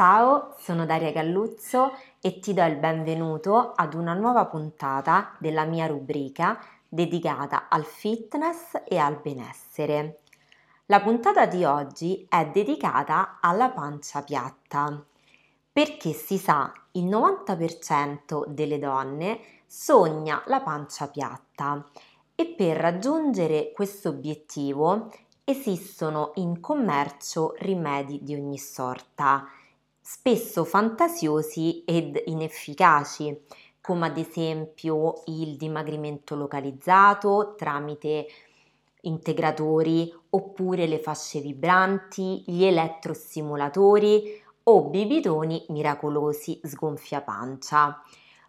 Ciao, sono Daria Galluzzo e ti do il benvenuto ad una nuova puntata della mia rubrica dedicata al fitness e al benessere. La puntata di oggi è dedicata alla pancia piatta perché si sa il 90% delle donne sogna la pancia piatta e per raggiungere questo obiettivo esistono in commercio rimedi di ogni sorta, spesso fantasiosi ed inefficaci, come ad esempio il dimagrimento localizzato tramite integratori oppure le fasce vibranti, gli elettrostimolatori o bibitoni miracolosi sgonfia pancia.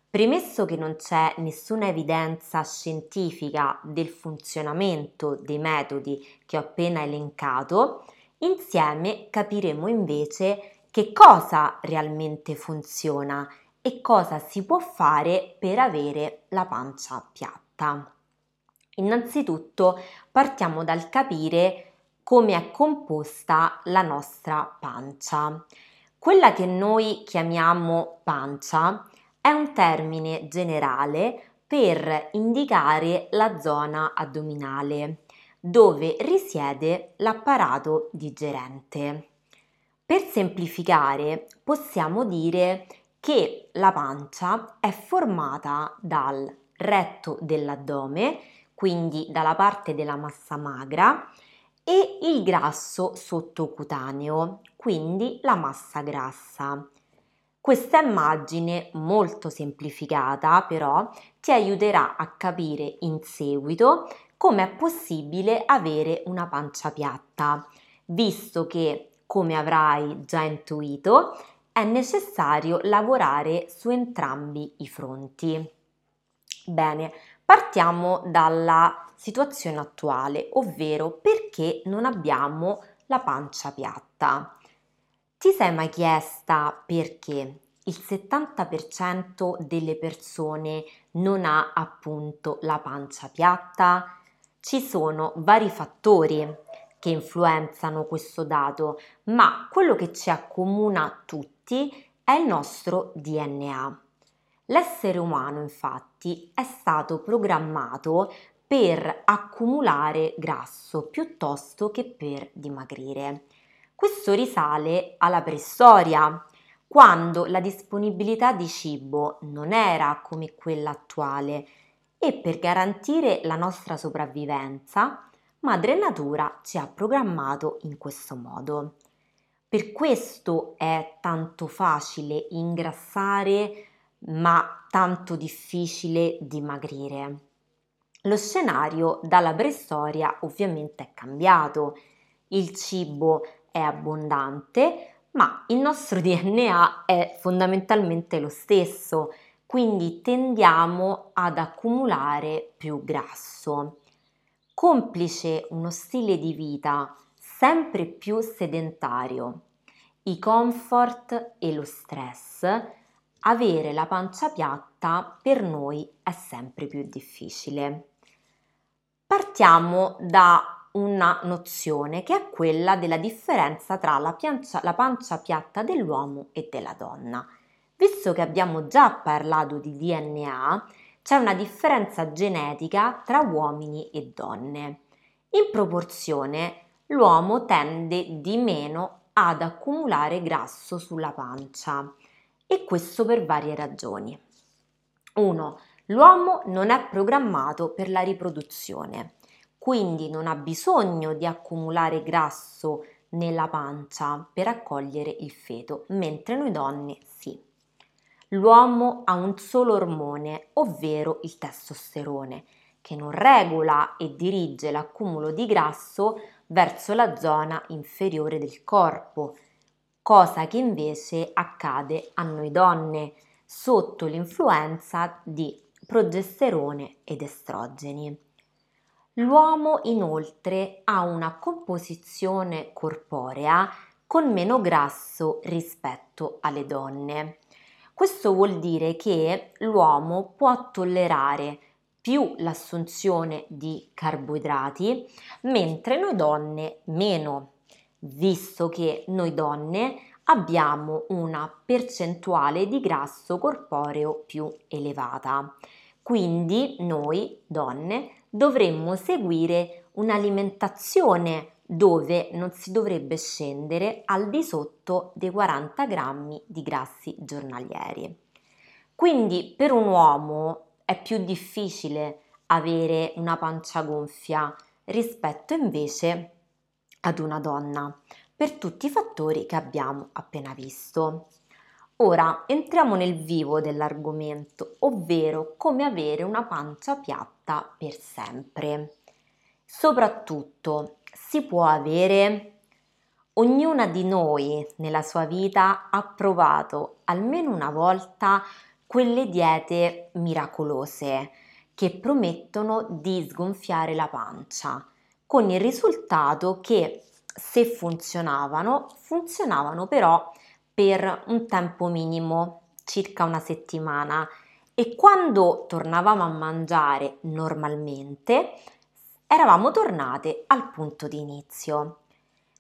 Premesso che non c'è nessuna evidenza scientifica del funzionamento dei metodi che ho appena elencato, insieme capiremo invece che cosa realmente funziona e cosa si può fare per avere la pancia piatta. Innanzitutto partiamo dal capire come è composta la nostra pancia. Quella che noi chiamiamo pancia è un termine generale per indicare la zona addominale dove risiede l'apparato digerente. Per semplificare possiamo dire che la pancia è formata dal retto dell'addome, quindi dalla parte della massa magra, e il grasso sottocutaneo, quindi la massa grassa. Questa immagine molto semplificata però ti aiuterà a capire in seguito come è possibile avere una pancia piatta, visto che, come avrai già intuito, è necessario lavorare su entrambi i fronti. Bene, partiamo dalla situazione attuale, ovvero perché non abbiamo la pancia piatta. Ti sei mai chiesta perché il 70% delle persone non ha appunto la pancia piatta? Ci sono vari fattori che influenzano questo dato, ma quello che ci accomuna tutti è il nostro DNA. L'essere umano infatti è stato programmato per accumulare grasso piuttosto che per dimagrire. Questo risale alla preistoria, quando la disponibilità di cibo non era come quella attuale e per garantire la nostra sopravvivenza, Madre Natura ci ha programmato in questo modo. Per questo è tanto facile ingrassare ma tanto difficile dimagrire. Lo scenario dalla preistoria ovviamente è cambiato. Il cibo è abbondante, ma il nostro DNA è fondamentalmente lo stesso, quindi tendiamo ad accumulare più grasso. Complice uno stile di vita sempre più sedentario, i comfort e lo stress, avere la pancia piatta per noi è sempre più difficile. Partiamo da una nozione che è quella della differenza tra la, piancia, la pancia piatta dell'uomo e della donna. Visto che abbiamo già parlato di DNA, c'è una differenza genetica tra uomini e donne. In proporzione, l'uomo tende di meno ad accumulare grasso sulla pancia e questo per varie ragioni. 1. L'uomo non è programmato per la riproduzione quindi non ha bisogno di accumulare grasso nella pancia per accogliere il feto, mentre noi donne. L'uomo ha un solo ormone, ovvero il testosterone, che non regola e dirige l'accumulo di grasso verso la zona inferiore del corpo, cosa che invece accade a noi donne sotto l'influenza di progesterone ed estrogeni. L'uomo inoltre ha una composizione corporea con meno grasso rispetto alle donne. Questo vuol dire che l'uomo può tollerare più l'assunzione di carboidrati, mentre noi donne meno, visto che noi donne abbiamo una percentuale di grasso corporeo più elevata. Quindi noi donne dovremmo seguire un'alimentazione dove non si dovrebbe scendere al di sotto dei 40 grammi di grassi giornalieri. Quindi per un uomo è più difficile avere una pancia gonfia rispetto invece ad una donna per tutti i fattori che abbiamo appena visto. Ora entriamo nel vivo dell'argomento, ovvero come avere una pancia piatta per sempre. Soprattutto, si può avere? Ognuna di noi nella sua vita ha provato almeno una volta quelle diete miracolose che promettono di sgonfiare la pancia, con il risultato che se funzionavano, funzionavano però per un tempo minimo, circa una settimana, e quando tornavamo a mangiare normalmente, eravamo tornate al punto di inizio.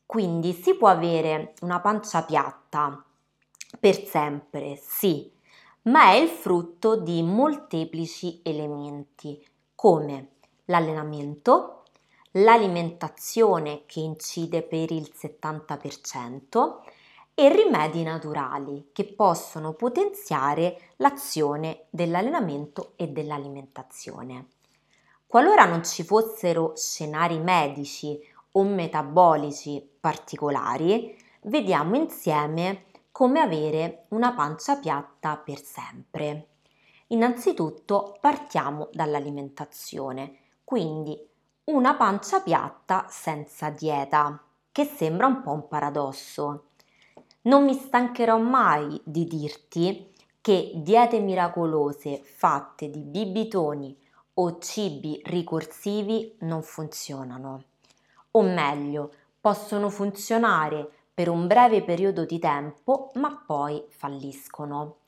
Quindi si può avere una pancia piatta per sempre, sì, ma è il frutto di molteplici elementi come l'allenamento, l'alimentazione che incide per il 70% e rimedi naturali che possono potenziare l'azione dell'allenamento e dell'alimentazione. Qualora non ci fossero scenari medici o metabolici particolari, vediamo insieme come avere una pancia piatta per sempre. Innanzitutto partiamo dall'alimentazione, quindi una pancia piatta senza dieta, che sembra un po' un paradosso. Non mi stancherò mai di dirti che diete miracolose fatte di bibitoni o cibi ricorsivi non funzionano. O meglio, possono funzionare per un breve periodo di tempo, ma poi falliscono.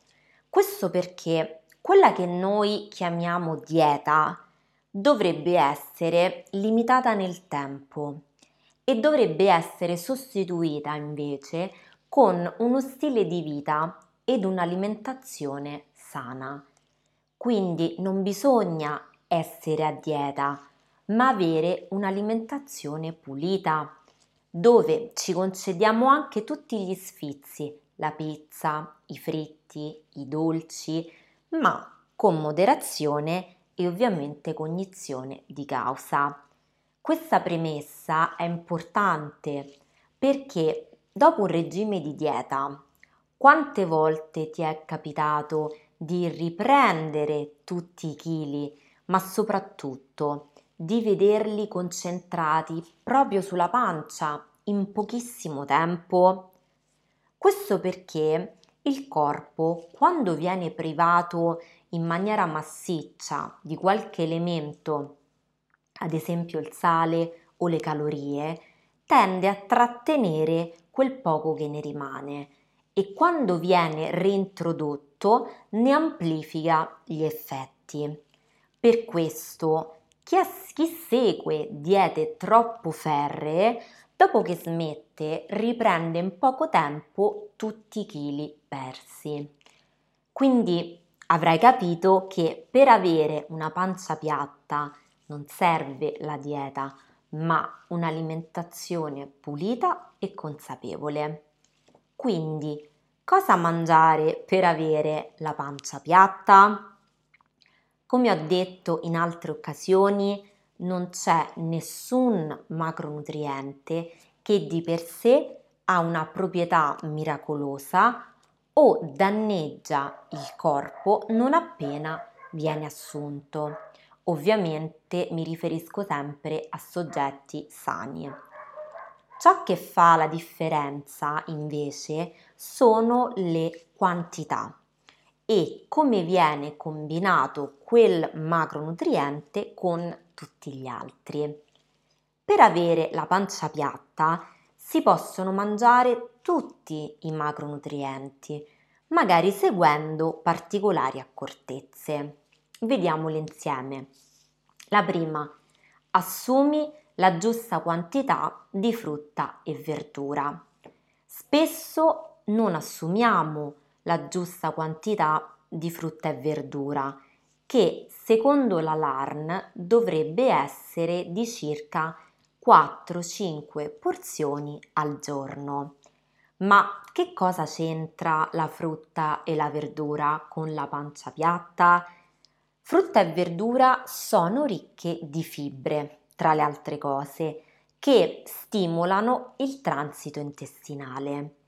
Questo perché quella che noi chiamiamo dieta dovrebbe essere limitata nel tempo e dovrebbe essere sostituita invece con uno stile di vita ed un'alimentazione sana. Quindi non bisogna essere a dieta, ma avere un'alimentazione pulita dove ci concediamo anche tutti gli sfizi, la pizza, i fritti, i dolci, ma con moderazione e ovviamente cognizione di causa. Questa premessa è importante perché dopo un regime di dieta, quante volte ti è capitato di riprendere tutti i chili, ma soprattutto di vederli concentrati proprio sulla pancia in pochissimo tempo? Questo perché il corpo, quando viene privato in maniera massiccia di qualche elemento, ad esempio il sale o le calorie, tende a trattenere quel poco che ne rimane e quando viene reintrodotto ne amplifica gli effetti. Per questo chi, chi segue diete troppo ferree, dopo che smette, riprende in poco tempo tutti i chili persi. Quindi avrai capito che per avere una pancia piatta non serve la dieta, ma un'alimentazione pulita e consapevole. Quindi, cosa mangiare per avere la pancia piatta? Come ho detto in altre occasioni, non c'è nessun macronutriente che di per sé ha una proprietà miracolosa o danneggia il corpo non appena viene assunto. Ovviamente mi riferisco sempre a soggetti sani. Ciò che fa la differenza invece sono le quantità e come viene combinato quel macronutriente con tutti gli altri. Per avere la pancia piatta si possono mangiare tutti i macronutrienti, magari seguendo particolari accortezze. Vediamole insieme. La prima, assumi la giusta quantità di frutta e verdura. Spesso non assumiamo la giusta quantità di frutta e verdura, che secondo la LARN dovrebbe essere di circa 4-5 porzioni al giorno. Ma che cosa c'entra la frutta e la verdura con la pancia piatta? Frutta e verdura sono ricche di fibre, tra le altre cose, che stimolano il transito intestinale.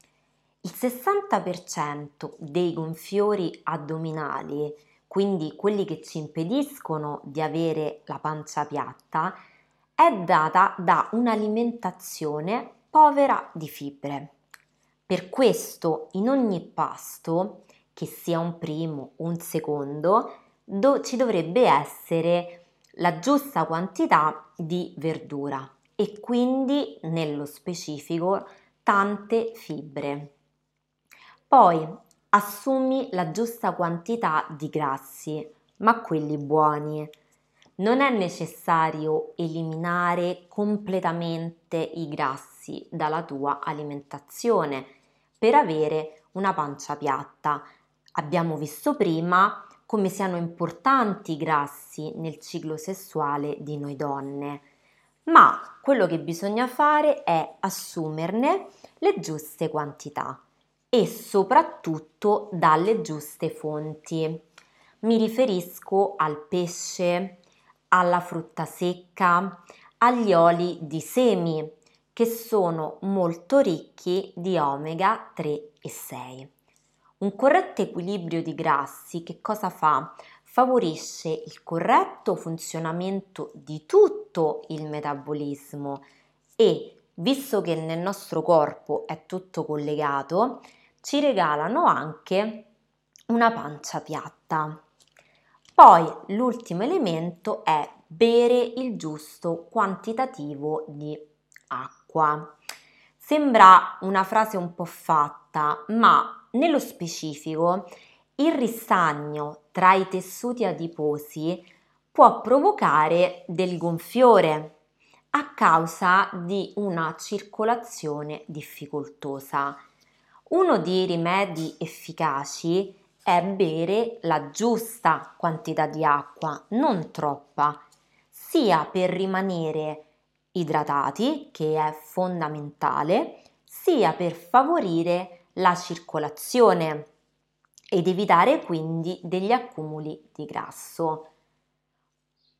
Il 60% dei gonfiori addominali, quindi quelli che ci impediscono di avere la pancia piatta, è data da un'alimentazione povera di fibre. Per questo in ogni pasto, che sia un primo o un secondo, do- ci dovrebbe essere la giusta quantità di verdura e quindi nello specifico tante fibre. Poi assumi la giusta quantità di grassi, ma quelli buoni. Non è necessario eliminare completamente i grassi dalla tua alimentazione per avere una pancia piatta. Abbiamo visto prima come siano importanti i grassi nel ciclo sessuale di noi donne, ma quello che bisogna fare è assumerne le giuste quantità e soprattutto dalle giuste fonti. Mi riferisco al pesce, alla frutta secca, agli oli di semi, che sono molto ricchi di omega 3 e 6. Un corretto equilibrio di grassi che cosa fa? Favorisce il corretto funzionamento di tutto il metabolismo e, visto che nel nostro corpo è tutto collegato, ci regalano anche una pancia piatta. Poi l'ultimo elemento è bere il giusto quantitativo di acqua. Sembra una frase un po' fatta, ma nello specifico, il ristagno tra i tessuti adiposi può provocare del gonfiore a causa di una circolazione difficoltosa. Uno dei rimedi efficaci è bere la giusta quantità di acqua, non troppa, sia per rimanere idratati, che è fondamentale, sia per favorire la circolazione ed evitare quindi degli accumuli di grasso.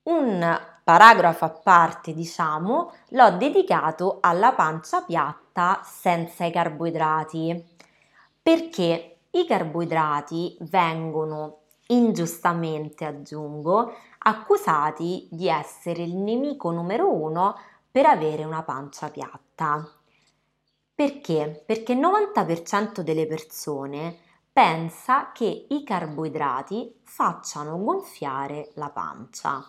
Un paragrafo a parte, diciamo, l'ho dedicato alla pancia piatta senza i carboidrati, perché i carboidrati vengono ingiustamente, aggiungo, accusati di essere il nemico numero uno per avere una pancia piatta. Perché? Perché il 90% delle persone pensa che i carboidrati facciano gonfiare la pancia.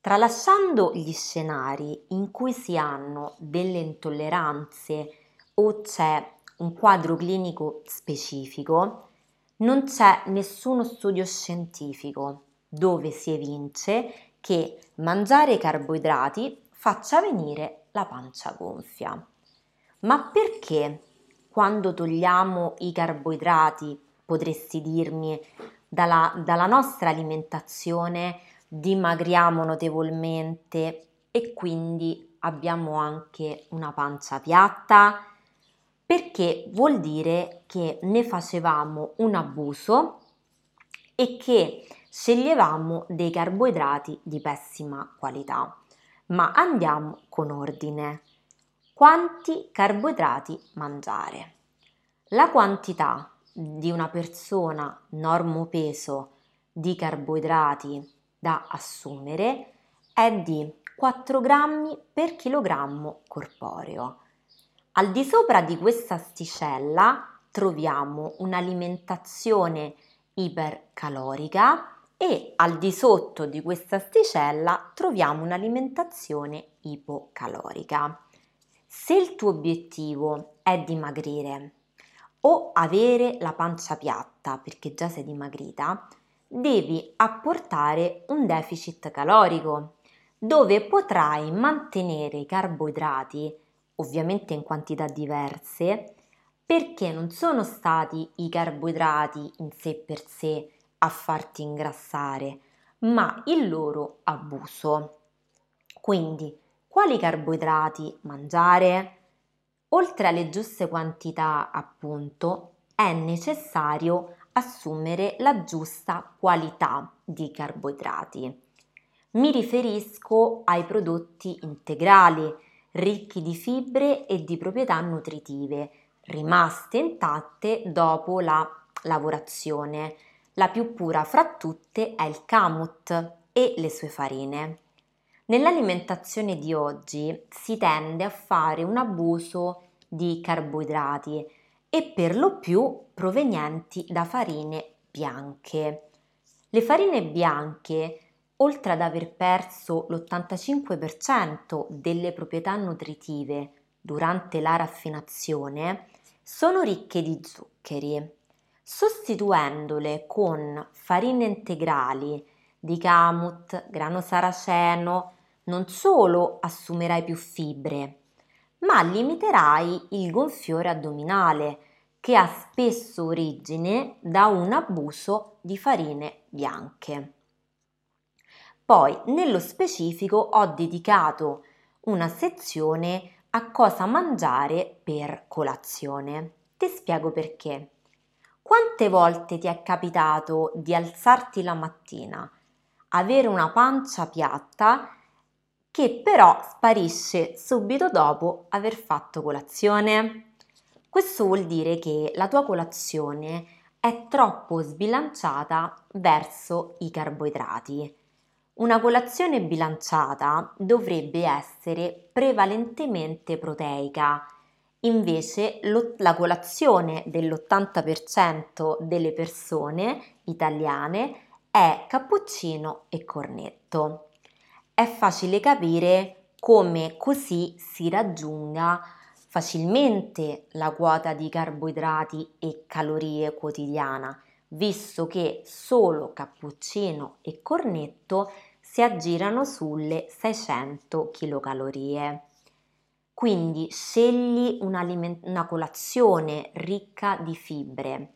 Tralasciando gli scenari in cui si hanno delle intolleranze o c'è un quadro clinico specifico, non c'è nessuno studio scientifico dove si evince che mangiare carboidrati faccia venire la pancia gonfia. Ma perché quando togliamo i carboidrati, potresti dirmi, dalla, dalla nostra alimentazione dimagriamo notevolmente e quindi abbiamo anche una pancia piatta? Perché vuol dire che ne facevamo un abuso e che sceglievamo dei carboidrati di pessima qualità. Ma andiamo con ordine quanti carboidrati mangiare. La quantità di una persona normopeso di carboidrati da assumere è di 4 grammi per chilogrammo corporeo. Al di sopra di questa asticella troviamo un'alimentazione ipercalorica e al di sotto di questa asticella troviamo un'alimentazione ipocalorica. Se il tuo obiettivo è dimagrire o avere la pancia piatta perché già sei dimagrita, devi apportare un deficit calorico dove potrai mantenere i carboidrati, ovviamente in quantità diverse, perché non sono stati i carboidrati in sé per sé a farti ingrassare, ma il loro abuso. Quindi, quali carboidrati mangiare? Oltre alle giuste quantità, appunto, è necessario assumere la giusta qualità di carboidrati. Mi riferisco ai prodotti integrali, ricchi di fibre e di proprietà nutritive, rimaste intatte dopo la lavorazione. La più pura fra tutte è il kamut e le sue farine. Nell'alimentazione di oggi si tende a fare un abuso di carboidrati e per lo più provenienti da farine bianche. Le farine bianche oltre ad aver perso l'85% delle proprietà nutritive durante la raffinazione, sono ricche di zuccheri. Sostituendole con farine integrali di camut, grano saraceno, non solo assumerai più fibre, ma limiterai il gonfiore addominale che ha spesso origine da un abuso di farine bianche. Poi, nello specifico, ho dedicato una sezione a cosa mangiare per colazione. Ti spiego perché. Quante volte ti è capitato di alzarti la mattina, avere una pancia piatta che però sparisce subito dopo aver fatto colazione? Questo vuol dire che la tua colazione è troppo sbilanciata verso i carboidrati una colazione bilanciata dovrebbe essere prevalentemente proteica, invece la colazione dell'80% delle persone italiane è cappuccino e cornetto. È facile capire come così si raggiunga facilmente la quota di carboidrati e calorie quotidiana visto che solo cappuccino e cornetto si aggirano sulle 600 kcal. Quindi scegli una colazione ricca di fibre,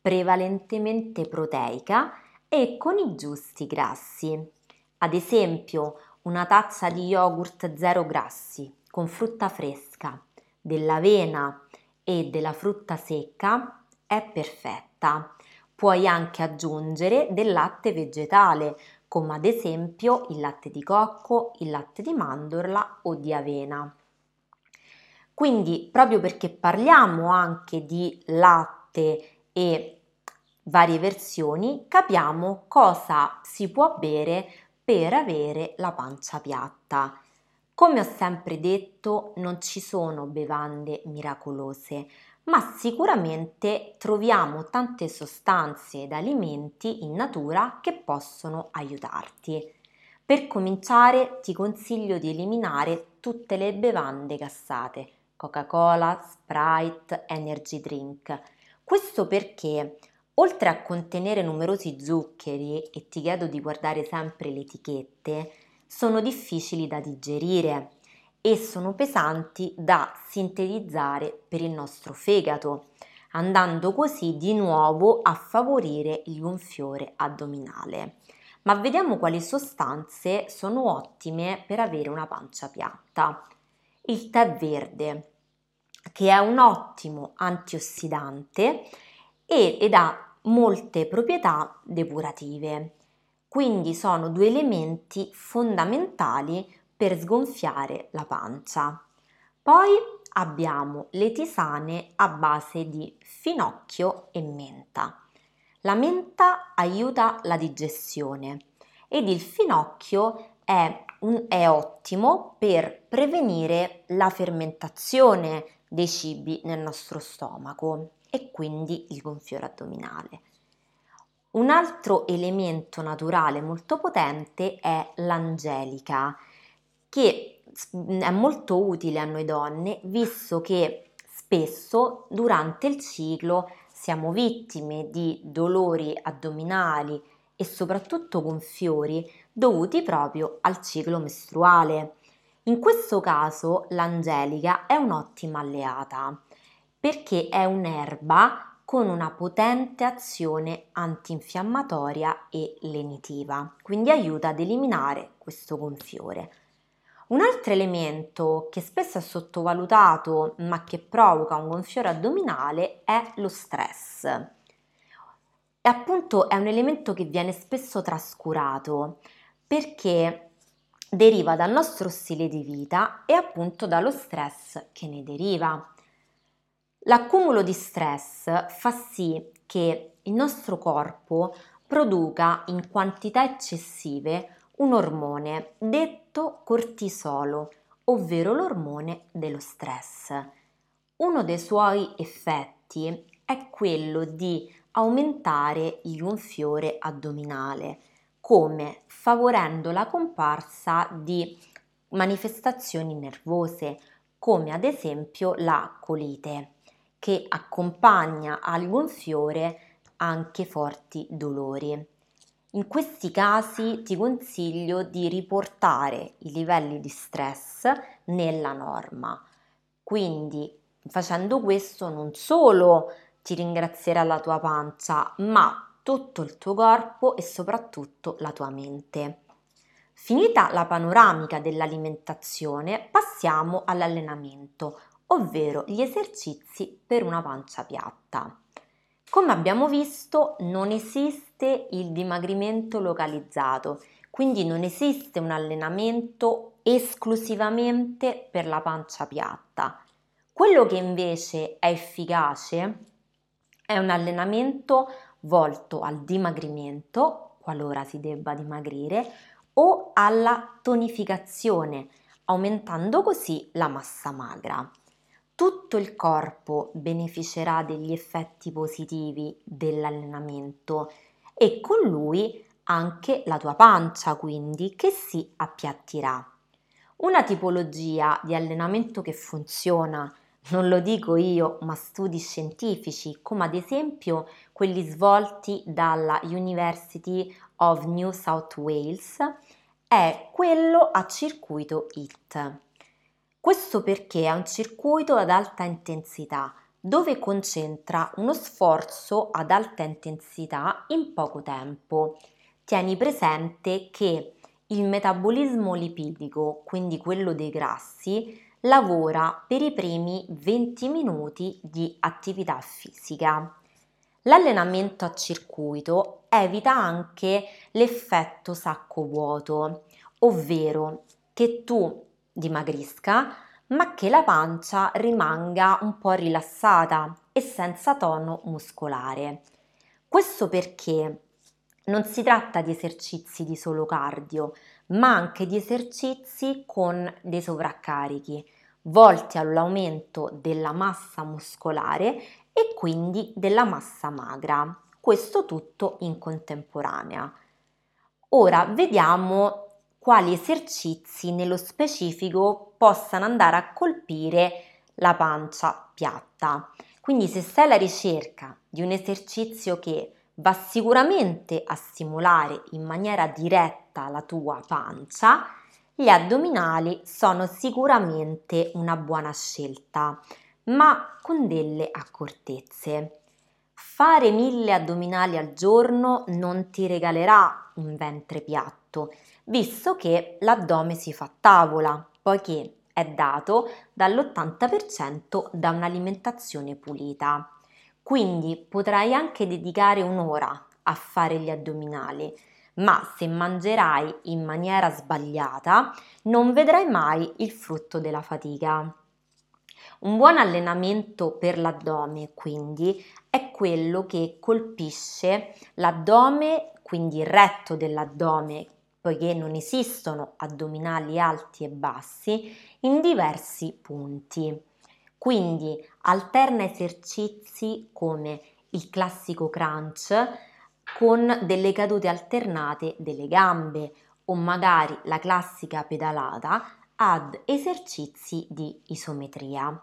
prevalentemente proteica e con i giusti grassi. Ad esempio, una tazza di yogurt zero grassi con frutta fresca, dell'avena e della frutta secca è perfetta Puoi anche aggiungere del latte vegetale, come ad esempio il latte di cocco, il latte di mandorla o di avena. Quindi, proprio perché parliamo anche di latte e varie versioni, capiamo cosa si può bere per avere la pancia piatta. Come ho sempre detto, non ci sono bevande miracolose, ma sicuramente troviamo tante sostanze ed alimenti in natura che possono aiutarti. Per cominciare ti consiglio di eliminare tutte le bevande gassate, Coca-Cola, Sprite, Energy Drink. Questo perché oltre a contenere numerosi zuccheri, e ti chiedo di guardare sempre le etichette, sono difficili da digerire e sono pesanti da sintetizzare per il nostro fegato, andando così di nuovo a favorire il gonfiore addominale. Ma vediamo quali sostanze sono ottime per avere una pancia piatta. Il tè verde, che è un ottimo antiossidante ed ha molte proprietà depurative. Quindi sono due elementi fondamentali per sgonfiare la pancia. Poi abbiamo le tisane a base di finocchio e menta. La menta aiuta la digestione ed il finocchio è, un, è ottimo per prevenire la fermentazione dei cibi nel nostro stomaco e quindi il gonfiore addominale. Un altro elemento naturale molto potente è l'angelica che è molto utile a noi donne visto che spesso durante il ciclo siamo vittime di dolori addominali e soprattutto gonfiori dovuti proprio al ciclo mestruale. In questo caso l'angelica è un'ottima alleata perché è un'erba con una potente azione antinfiammatoria e lenitiva, quindi aiuta ad eliminare questo gonfiore. Un altro elemento che spesso è sottovalutato ma che provoca un gonfiore addominale è lo stress. E appunto è un elemento che viene spesso trascurato perché deriva dal nostro stile di vita e appunto dallo stress che ne deriva. L'accumulo di stress fa sì che il nostro corpo produca in quantità eccessive un ormone detto cortisolo, ovvero l'ormone dello stress. Uno dei suoi effetti è quello di aumentare il gonfiore addominale, come favorendo la comparsa di manifestazioni nervose, come ad esempio la colite, che accompagna al gonfiore anche forti dolori. In questi casi ti consiglio di riportare i livelli di stress nella norma. Quindi facendo questo non solo ti ringrazierà la tua pancia, ma tutto il tuo corpo e soprattutto la tua mente. Finita la panoramica dell'alimentazione, passiamo all'allenamento, ovvero gli esercizi per una pancia piatta. Come abbiamo visto, non esiste il dimagrimento localizzato, quindi non esiste un allenamento esclusivamente per la pancia piatta. Quello che invece è efficace è un allenamento volto al dimagrimento, qualora si debba dimagrire, o alla tonificazione, aumentando così la massa magra tutto il corpo beneficerà degli effetti positivi dell'allenamento e con lui anche la tua pancia, quindi che si appiattirà. Una tipologia di allenamento che funziona, non lo dico io, ma studi scientifici, come ad esempio quelli svolti dalla University of New South Wales, è quello a circuito HIT. Questo perché è un circuito ad alta intensità dove concentra uno sforzo ad alta intensità in poco tempo. Tieni presente che il metabolismo lipidico, quindi quello dei grassi, lavora per i primi 20 minuti di attività fisica. L'allenamento a circuito evita anche l'effetto sacco vuoto, ovvero che tu dimagrisca, ma che la pancia rimanga un po' rilassata e senza tono muscolare. Questo perché non si tratta di esercizi di solo cardio, ma anche di esercizi con dei sovraccarichi, volti all'aumento della massa muscolare e quindi della massa magra. Questo tutto in contemporanea. Ora vediamo quali esercizi nello specifico possano andare a colpire la pancia piatta. Quindi se sei alla ricerca di un esercizio che va sicuramente a stimolare in maniera diretta la tua pancia, gli addominali sono sicuramente una buona scelta, ma con delle accortezze. Fare mille addominali al giorno non ti regalerà un ventre piatto, visto che l'addome si fa tavola, poiché è dato dall'80% da un'alimentazione pulita. Quindi potrai anche dedicare un'ora a fare gli addominali, ma se mangerai in maniera sbagliata non vedrai mai il frutto della fatica. Un buon allenamento per l'addome, quindi, è quello che colpisce l'addome, quindi il retto dell'addome poiché non esistono addominali alti e bassi, in diversi punti. Quindi alterna esercizi come il classico crunch con delle cadute alternate delle gambe o magari la classica pedalata ad esercizi di isometria.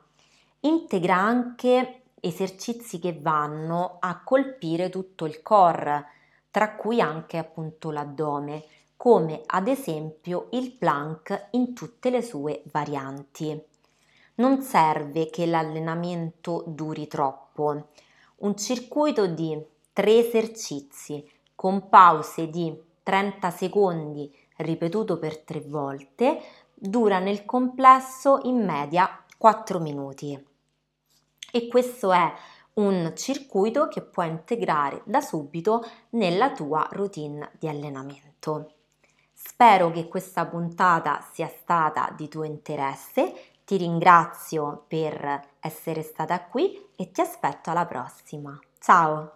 Integra anche esercizi che vanno a colpire tutto il core, tra cui anche appunto l'addome, come ad esempio il plank in tutte le sue varianti. Non serve che l'allenamento duri troppo. Un circuito di tre esercizi con pause di 30 secondi ripetuto per tre volte dura nel complesso in media 4 minuti. E questo è un circuito che puoi integrare da subito nella tua routine di allenamento. Spero che questa puntata sia stata di tuo interesse, ti ringrazio per essere stata qui e ti aspetto alla prossima. Ciao!